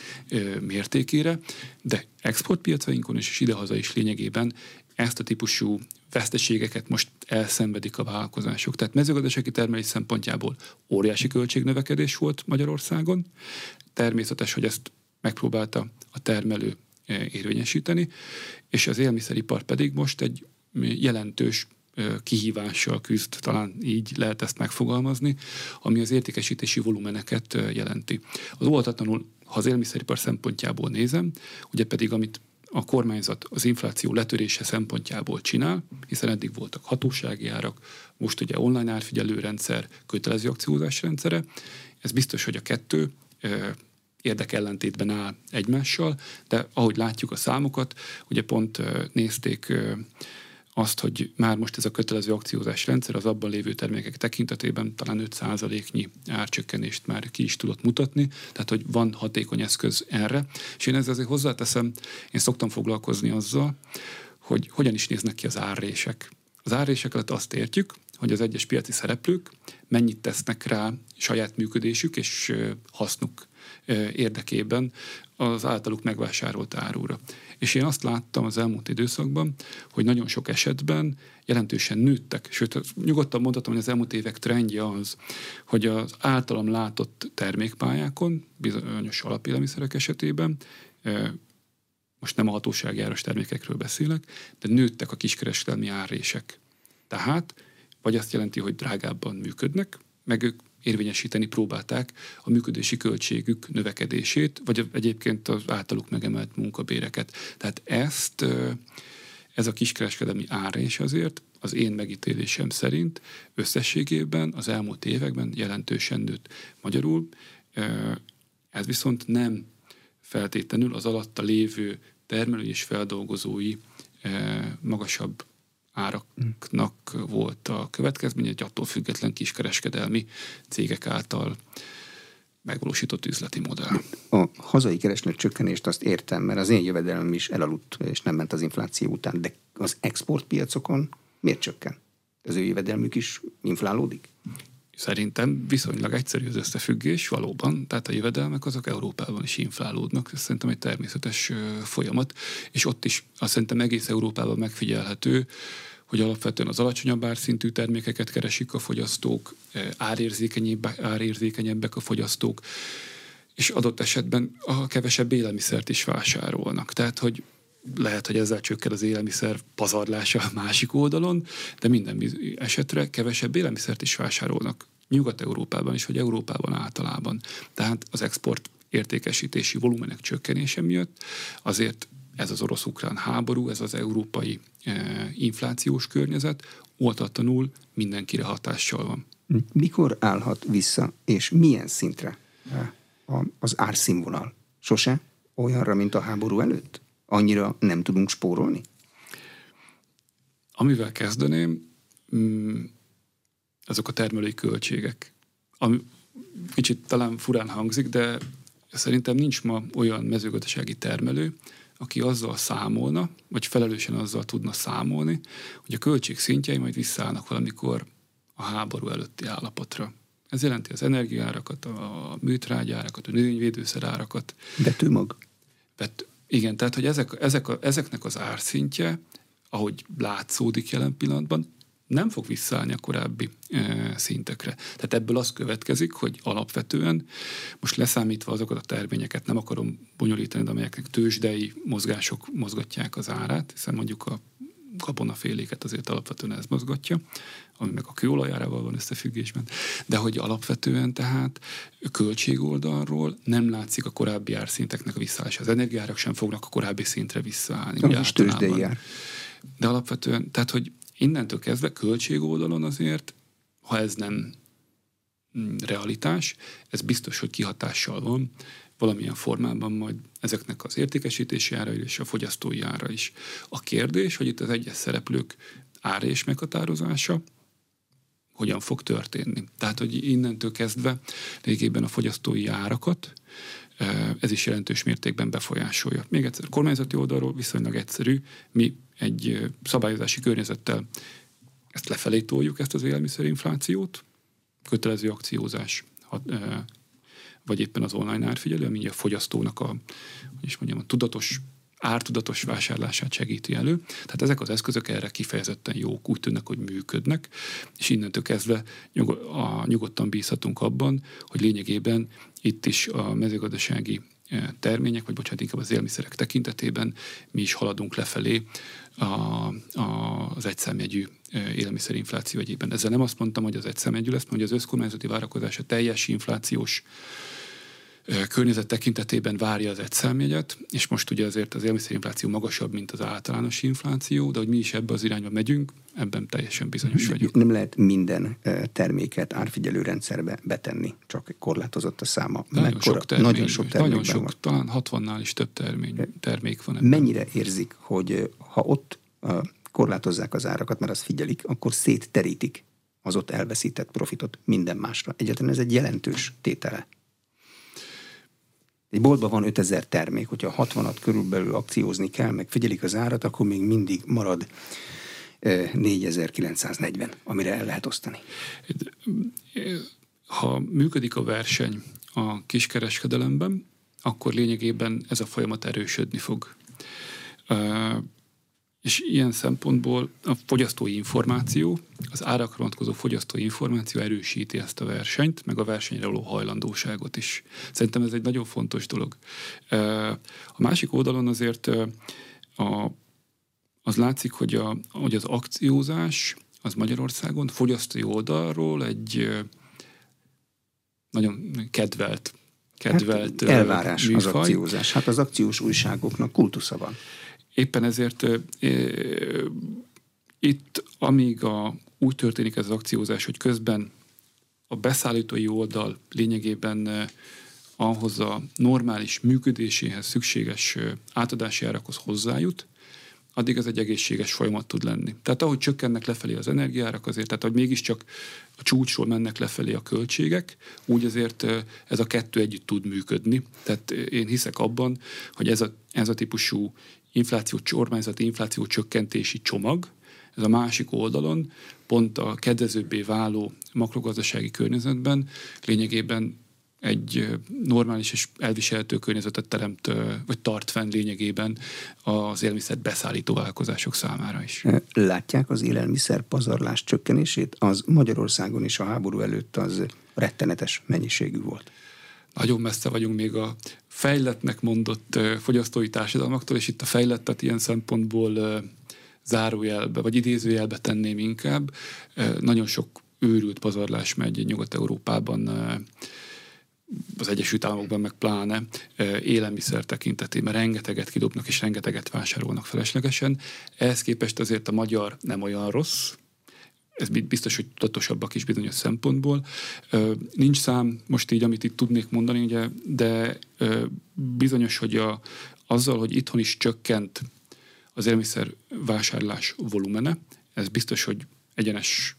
mértékére, de exportpiacainkon és idehaza is lényegében ezt a típusú veszteségeket most elszenvedik a vállalkozások. Tehát mezőgazdasági termelés szempontjából óriási költségnövekedés volt Magyarországon. Természetes, hogy ezt megpróbálta a termelő érvényesíteni, és az élmiszeripar pedig most egy jelentős kihívással küzd, talán így lehet ezt megfogalmazni, ami az értékesítési volumeneket jelenti. Az oltatlanul, ha az élmiszeripar szempontjából nézem, ugye pedig amit a kormányzat az infláció letörése szempontjából csinál, hiszen eddig voltak hatósági árak, most ugye online árfigyelő rendszer, kötelező akciózás rendszere, ez biztos, hogy a kettő érdekellentétben áll egymással, de ahogy látjuk a számokat, ugye pont nézték azt, hogy már most ez a kötelező akciózás rendszer az abban lévő termékek tekintetében talán 5%-nyi árcsökkenést már ki is tudott mutatni, tehát hogy van hatékony eszköz erre. És én ezzel azért hozzáteszem, én szoktam foglalkozni azzal, hogy hogyan is néznek ki az árrések. Az árrések alatt azt értjük, hogy az egyes piaci szereplők mennyit tesznek rá saját működésük és hasznuk érdekében az általuk megvásárolt árúra. És én azt láttam az elmúlt időszakban, hogy nagyon sok esetben jelentősen nőttek, sőt, nyugodtan mondhatom, hogy az elmúlt évek trendje az, hogy az általam látott termékpályákon, bizonyos alapélelmiszerek esetében, most nem a hatóságjáros termékekről beszélek, de nőttek a kiskereskedelmi árrések. Tehát, vagy azt jelenti, hogy drágábban működnek, meg ők érvényesíteni próbálták a működési költségük növekedését, vagy egyébként az általuk megemelt munkabéreket. Tehát ezt, ez a kiskereskedelmi árés azért az én megítélésem szerint összességében az elmúlt években jelentősen nőtt. Magyarul ez viszont nem feltétlenül az alatta lévő termelői és feldolgozói magasabb áraknak volt a következménye, egy attól független kiskereskedelmi cégek által megvalósított üzleti modell. A hazai kereslet csökkenést azt értem, mert az én jövedelem is elaludt, és nem ment az infláció után, de az exportpiacokon miért csökken? Az ő jövedelmük is inflálódik? Szerintem viszonylag egyszerű az összefüggés, valóban, tehát a jövedelmek azok Európában is inflálódnak, ez szerintem egy természetes folyamat, és ott is azt szerintem egész Európában megfigyelhető, hogy alapvetően az alacsonyabb árszintű termékeket keresik a fogyasztók, árérzékenyebbek a fogyasztók, és adott esetben a kevesebb élelmiszert is vásárolnak. Tehát, hogy lehet, hogy ezzel csökken az élelmiszer pazarlása a másik oldalon, de minden esetre kevesebb élelmiszert is vásárolnak Nyugat-Európában is, vagy Európában általában. Tehát az export értékesítési volumenek csökkenése miatt azért ez az orosz-ukrán háború, ez az európai e, inflációs környezet oltatlanul mindenkire hatással van. Mikor állhat vissza, és milyen szintre az árszínvonal? Sose olyanra, mint a háború előtt? Annyira nem tudunk spórolni? Amivel kezdeném, mm, azok a termelői költségek. Ami kicsit talán furán hangzik, de szerintem nincs ma olyan mezőgazdasági termelő, aki azzal számolna, vagy felelősen azzal tudna számolni, hogy a költség szintjei majd visszaállnak valamikor a háború előtti állapotra. Ez jelenti az energiárakat, a műtrágyárakat, a növényvédőszerárakat. Betűmag? Bet, igen, tehát hogy ezek, ezek a, ezeknek az árszintje, ahogy látszódik jelen pillanatban, nem fog visszaállni a korábbi e, szintekre. Tehát ebből az következik, hogy alapvetően most leszámítva azokat a terményeket nem akarom bonyolítani, de amelyeknek tőzsdei mozgások mozgatják az árát, hiszen mondjuk a gabonaféléket azért alapvetően ez mozgatja, ami meg a kőolajárával van összefüggésben, de hogy alapvetően tehát költségoldalról nem látszik a korábbi árszinteknek a visszaállása. Az energiárak sem fognak a korábbi szintre visszaállni. Az is jár. De alapvetően, tehát hogy innentől kezdve költségoldalon azért, ha ez nem mm, realitás, ez biztos, hogy kihatással van valamilyen formában majd ezeknek az értékesítési ára és a fogyasztói ára is. A kérdés, hogy itt az egyes szereplők ára és meghatározása hogyan fog történni. Tehát, hogy innentől kezdve végében a fogyasztói árakat e, ez is jelentős mértékben befolyásolja. Még egyszer, kormányzati oldalról viszonylag egyszerű, mi egy e, szabályozási környezettel ezt lefelé toljuk, ezt az élelmiszerinflációt, kötelező akciózás e, vagy éppen az online árfigyelő, ami a fogyasztónak a, hogy is mondjam, a tudatos ártudatos vásárlását segíti elő. Tehát ezek az eszközök erre kifejezetten jók, úgy tűnnek, hogy működnek, és innentől kezdve nyugodtan bízhatunk abban, hogy lényegében itt is a mezőgazdasági eh, termények, vagy bocsánat, inkább az élmiszerek tekintetében mi is haladunk lefelé a, a, az egyszámjegyű eh, élelmiszerinfláció egyében. Ezzel nem azt mondtam, hogy az egyszámjegyű lesz, mert az összkormányzati várakozás a teljes inflációs környezet tekintetében várja az egyszámjegyet, és most ugye azért az élelmiszerinfláció magasabb, mint az általános infláció, de hogy mi is ebbe az irányba megyünk, ebben teljesen bizonyos vagyok. Nem lehet minden terméket árfigyelő rendszerbe betenni, csak korlátozott a száma. Nagyon Mekkora, sok termény, nagyon sok, nagyon sok van. talán 60-nál is több termény, termék van ebben. Mennyire érzik, hogy ha ott korlátozzák az árakat, mert azt figyelik, akkor szétterítik az ott elveszített profitot minden másra. Egyáltalán ez egy jelentős tétele. Egy boltban van 5000 termék, hogyha 60-at körülbelül akciózni kell, meg figyelik az árat, akkor még mindig marad 4940, amire el lehet osztani. Ha működik a verseny a kiskereskedelemben, akkor lényegében ez a folyamat erősödni fog. És ilyen szempontból a fogyasztói információ, az árakra vonatkozó fogyasztói információ erősíti ezt a versenyt, meg a versenyre való hajlandóságot is. Szerintem ez egy nagyon fontos dolog. A másik oldalon azért a, az látszik, hogy, a, hogy az akciózás az Magyarországon fogyasztói oldalról egy nagyon kedvelt kedvelt hát elvárás műfaj. az akciózás. Hát az akciós újságoknak kultusza van. Éppen ezért itt, amíg a, úgy történik ez az akciózás, hogy közben a beszállítói oldal lényegében ahhoz a normális működéséhez szükséges átadási árakhoz hozzájut, addig ez egy egészséges folyamat tud lenni. Tehát ahogy csökkennek lefelé az energiárak azért, tehát hogy mégiscsak a csúcsról mennek lefelé a költségek, úgy azért ez a kettő együtt tud működni. Tehát én hiszek abban, hogy ez a, ez a típusú infláció kormányzati infláció csökkentési csomag, ez a másik oldalon pont a kedvezőbbé váló makrogazdasági környezetben lényegében egy normális és elviselhető környezetet teremt, vagy tart fenn lényegében az élelmiszer beszállító vállalkozások számára is. Látják az élelmiszer pazarlás csökkenését? Az Magyarországon is a háború előtt az rettenetes mennyiségű volt. Nagyon messze vagyunk még a fejletnek mondott fogyasztói társadalmaktól, és itt a fejlettet ilyen szempontból zárójelbe, vagy idézőjelbe tenném inkább. Nagyon sok őrült pazarlás megy Nyugat-Európában az Egyesült Államokban meg pláne élelmiszer tekintetében rengeteget kidobnak és rengeteget vásárolnak feleslegesen. Ehhez képest azért a magyar nem olyan rossz, ez biztos, hogy tudatosabbak is bizonyos szempontból. Nincs szám most így, amit itt tudnék mondani, ugye, de bizonyos, hogy a, azzal, hogy itthon is csökkent az élelmiszer vásárlás volumene, ez biztos, hogy egyenes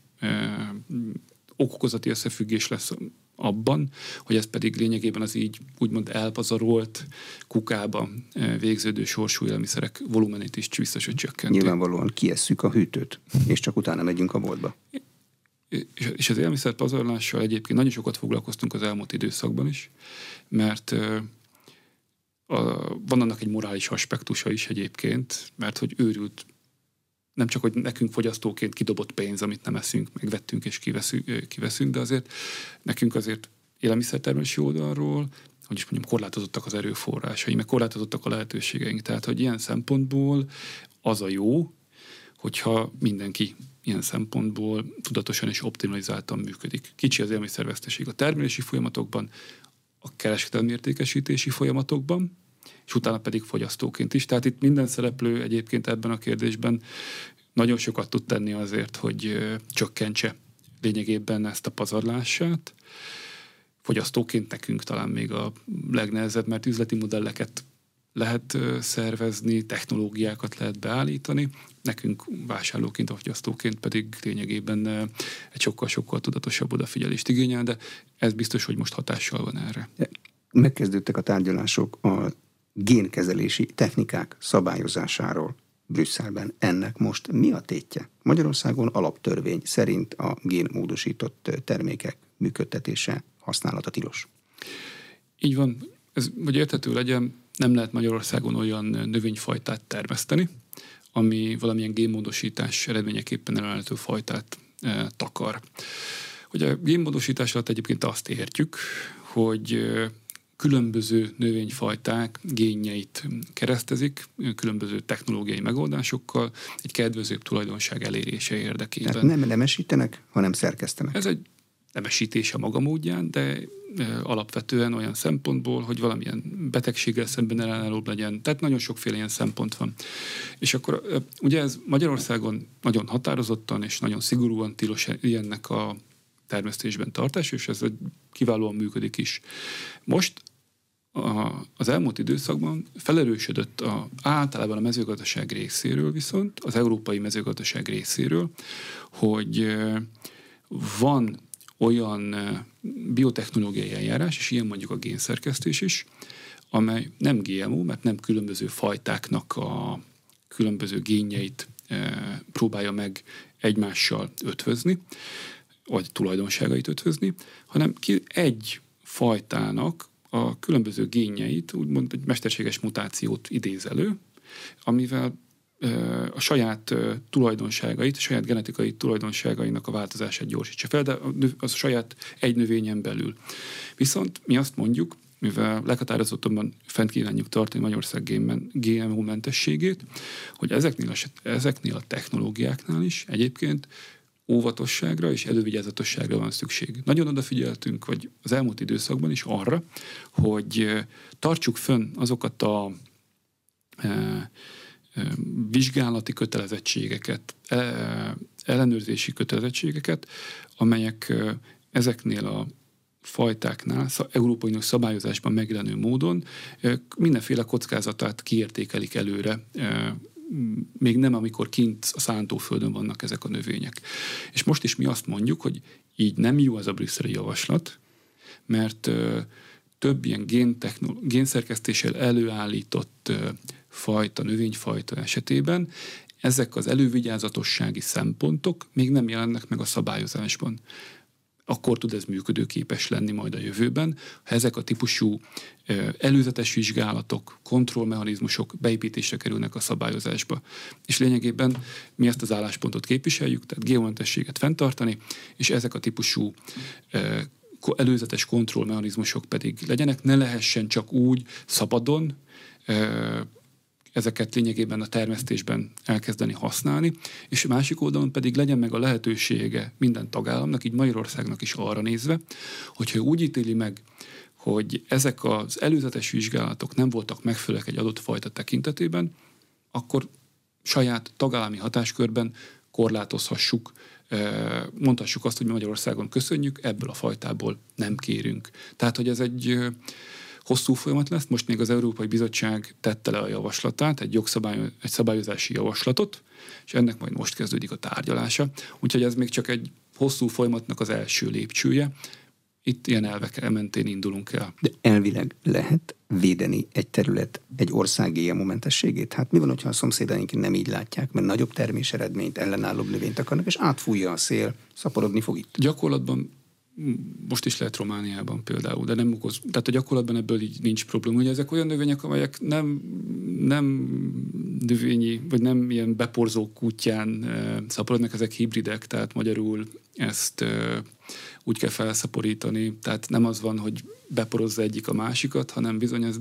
okokozati összefüggés lesz abban, hogy ez pedig lényegében az így úgymond elpazarolt kukába eh, végződő sorsú élelmiszerek volumenét is biztos, hogy csökkenti. Nyilvánvalóan kiesszük a hűtőt, és csak utána megyünk a boltba. És az élelmiszer pazarlással egyébként nagyon sokat foglalkoztunk az elmúlt időszakban is, mert eh, a, van annak egy morális aspektusa is egyébként, mert hogy őrült nem csak, hogy nekünk fogyasztóként kidobott pénz, amit nem eszünk, megvettünk és kiveszünk, kiveszünk de azért nekünk azért élelmiszertermelési oldalról, hogy is mondjam, korlátozottak az erőforrásai, meg korlátozottak a lehetőségeink. Tehát, hogy ilyen szempontból az a jó, hogyha mindenki ilyen szempontból tudatosan és optimalizáltan működik. Kicsi az élelmiszerveszteség a termelési folyamatokban, a kereskedelmi értékesítési folyamatokban, és utána pedig fogyasztóként is. Tehát itt minden szereplő egyébként ebben a kérdésben nagyon sokat tud tenni azért, hogy csökkentse lényegében ezt a pazarlását. Fogyasztóként nekünk talán még a legnehezebb, mert üzleti modelleket lehet szervezni, technológiákat lehet beállítani, nekünk vásárlóként, fogyasztóként pedig lényegében egy sokkal-sokkal tudatosabb odafigyelést igényel, de ez biztos, hogy most hatással van erre. Megkezdődtek a tárgyalások a génkezelési technikák szabályozásáról Brüsszelben. Ennek most mi a tétje? Magyarországon alaptörvény szerint a génmódosított termékek működtetése, használata tilos. Így van. Ez, hogy érthető legyen, nem lehet Magyarországon olyan növényfajtát termeszteni, ami valamilyen génmódosítás eredményeképpen elállító fajtát e, takar. Ugye a génmódosítás alatt egyébként azt értjük, hogy különböző növényfajták génjeit keresztezik, különböző technológiai megoldásokkal, egy kedvezőbb tulajdonság elérése érdekében. Tehát nem nemesítenek, hanem szerkesztenek. Ez egy nemesítés a maga módján, de alapvetően olyan szempontból, hogy valamilyen betegséggel szemben ellenállóbb legyen. Tehát nagyon sokféle ilyen szempont van. És akkor ugye ez Magyarországon nagyon határozottan és nagyon szigorúan tilos ilyennek a termesztésben tartás, és ez kiválóan működik is. Most a, az elmúlt időszakban felerősödött a, általában a mezőgazdaság részéről viszont, az európai mezőgazdaság részéről, hogy van olyan biotechnológiai eljárás, és ilyen mondjuk a génszerkesztés is, amely nem GMO, mert nem különböző fajtáknak a különböző génjeit próbálja meg egymással ötvözni, vagy tulajdonságait ötvözni, hanem ki egy fajtának a különböző génjeit, úgymond egy mesterséges mutációt idéz elő, amivel a saját tulajdonságait, a saját genetikai tulajdonságainak a változását gyorsítsa fel, de az a saját egy növényen belül. Viszont mi azt mondjuk, mivel leghatározottabban fent kívánjuk tartani Magyarország GMO mentességét, hogy ezeknél a, ezeknél a technológiáknál is egyébként óvatosságra és elővigyázatosságra van szükség. Nagyon odafigyeltünk, vagy az elmúlt időszakban is arra, hogy tartsuk fönn azokat a e, vizsgálati kötelezettségeket, e, ellenőrzési kötelezettségeket, amelyek ezeknél a fajtáknál, Európai Uniós szabályozásban megjelenő módon mindenféle kockázatát kiértékelik előre, még nem amikor kint a szántóföldön vannak ezek a növények. És most is mi azt mondjuk, hogy így nem jó az a brüsszeli javaslat, mert több ilyen génszerkesztéssel előállított fajta, növényfajta esetében ezek az elővigyázatossági szempontok még nem jelennek meg a szabályozásban akkor tud ez működőképes lenni majd a jövőben, ha ezek a típusú előzetes vizsgálatok, kontrollmechanizmusok beépítésre kerülnek a szabályozásba. És lényegében mi ezt az álláspontot képviseljük, tehát geomentességet fenntartani, és ezek a típusú előzetes kontrollmechanizmusok pedig legyenek, ne lehessen csak úgy szabadon ezeket lényegében a termesztésben elkezdeni használni, és másik oldalon pedig legyen meg a lehetősége minden tagállamnak, így Magyarországnak is arra nézve, hogyha úgy ítéli meg, hogy ezek az előzetes vizsgálatok nem voltak megfelelőek egy adott fajta tekintetében, akkor saját tagállami hatáskörben korlátozhassuk, mondhassuk azt, hogy Magyarországon köszönjük, ebből a fajtából nem kérünk. Tehát, hogy ez egy hosszú folyamat lesz. Most még az Európai Bizottság tette le a javaslatát, egy, jogszabály, egy szabályozási javaslatot, és ennek majd most kezdődik a tárgyalása. Úgyhogy ez még csak egy hosszú folyamatnak az első lépcsője. Itt ilyen elvek mentén indulunk el. De elvileg lehet védeni egy terület, egy ország GMO-mentességét? Hát mi van, hogyha a szomszédaink nem így látják, mert nagyobb termés eredményt, ellenállóbb növényt akarnak, és átfújja a szél, szaporodni fog itt? Gyakorlatban most is lehet Romániában például, de nem okoz, tehát a gyakorlatban ebből így nincs probléma. Ugye ezek olyan növények, amelyek nem, nem növényi, vagy nem ilyen beporzó kutyán e, szaporodnak, ezek hibridek, tehát magyarul ezt e, úgy kell felszaporítani, tehát nem az van, hogy beporozza egyik a másikat, hanem bizony ez,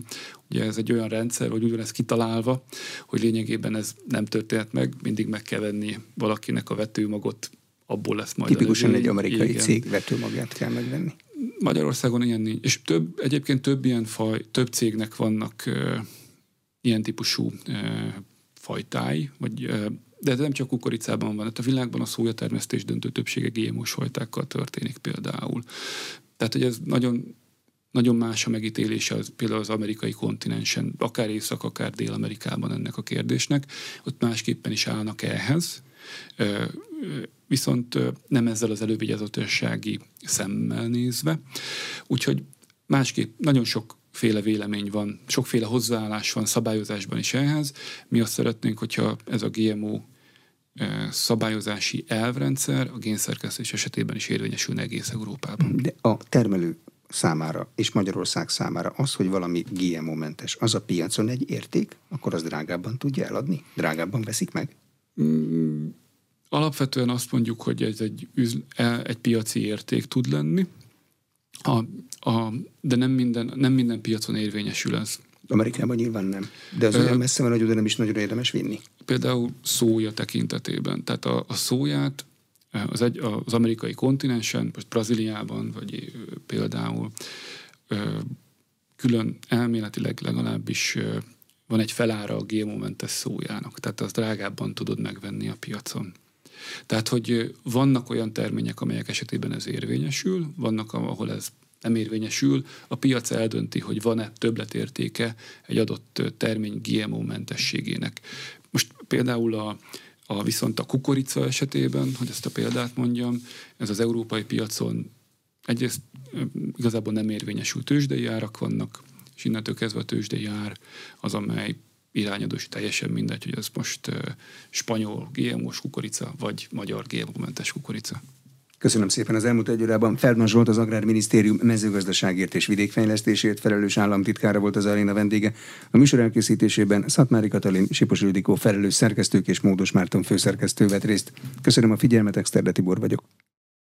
ugye ez egy olyan rendszer, hogy úgy van ez kitalálva, hogy lényegében ez nem történhet meg, mindig meg kell venni valakinek a vetőmagot abból lesz majd Tipikusan egy amerikai igen. cég vetőmagját kell megvenni. Magyarországon ilyen nincs. És több, egyébként több ilyen faj, több cégnek vannak uh, ilyen típusú uh, fajtái, vagy, uh, de ez nem csak kukoricában van, hát a világban a szójatermesztés döntő többsége GMO-s fajtákkal történik például. Tehát, hogy ez nagyon nagyon más a megítélése az, például az amerikai kontinensen, akár Észak, akár Dél-Amerikában ennek a kérdésnek. Ott másképpen is állnak ehhez viszont nem ezzel az elővigyázatossági szemmel nézve. Úgyhogy másképp nagyon sok féle vélemény van, sokféle hozzáállás van szabályozásban is ehhez. Mi azt szeretnénk, hogyha ez a GMO szabályozási elvrendszer a génszerkesztés esetében is érvényesülne egész Európában. De a termelő számára és Magyarország számára az, hogy valami GMO-mentes, az a piacon egy érték, akkor az drágábban tudja eladni? Drágábban veszik meg? Mm, Alapvetően azt mondjuk, hogy ez egy, e, egy piaci érték tud lenni, a, a, de nem minden, nem minden piacon érvényesül ez. Amerikában nyilván nem. De az olyan messze van, hogy oda nem is nagyon érdemes vinni. Például szója tekintetében. Tehát a, a szóját az, egy, az amerikai kontinensen, most Brazíliában, vagy például külön elméletileg legalábbis van egy felára a GMO-mentes szójának, tehát az drágábban tudod megvenni a piacon. Tehát, hogy vannak olyan termények, amelyek esetében ez érvényesül, vannak, ahol ez nem érvényesül, a piac eldönti, hogy van-e többletértéke egy adott termény GMO mentességének. Most például a, a viszont a kukorica esetében, hogy ezt a példát mondjam, ez az európai piacon egyrészt igazából nem érvényesül tőzsdei árak vannak, és innentől kezdve a tőzsdei ár az, amely irányadós, teljesen mindegy, hogy ez most spanyol GMO-s kukorica, vagy magyar GMO-mentes kukorica. Köszönöm szépen az elmúlt egy órában. Feldman Zsolt, az Agrárminisztérium mezőgazdaságért és vidékfejlesztésért felelős államtitkára volt az aréna vendége. A műsor elkészítésében Szatmári Katalin, Sipos Ildikó felelős szerkesztők és Módos Márton főszerkesztő vett részt. Köszönöm a figyelmet, Exterde Tibor vagyok.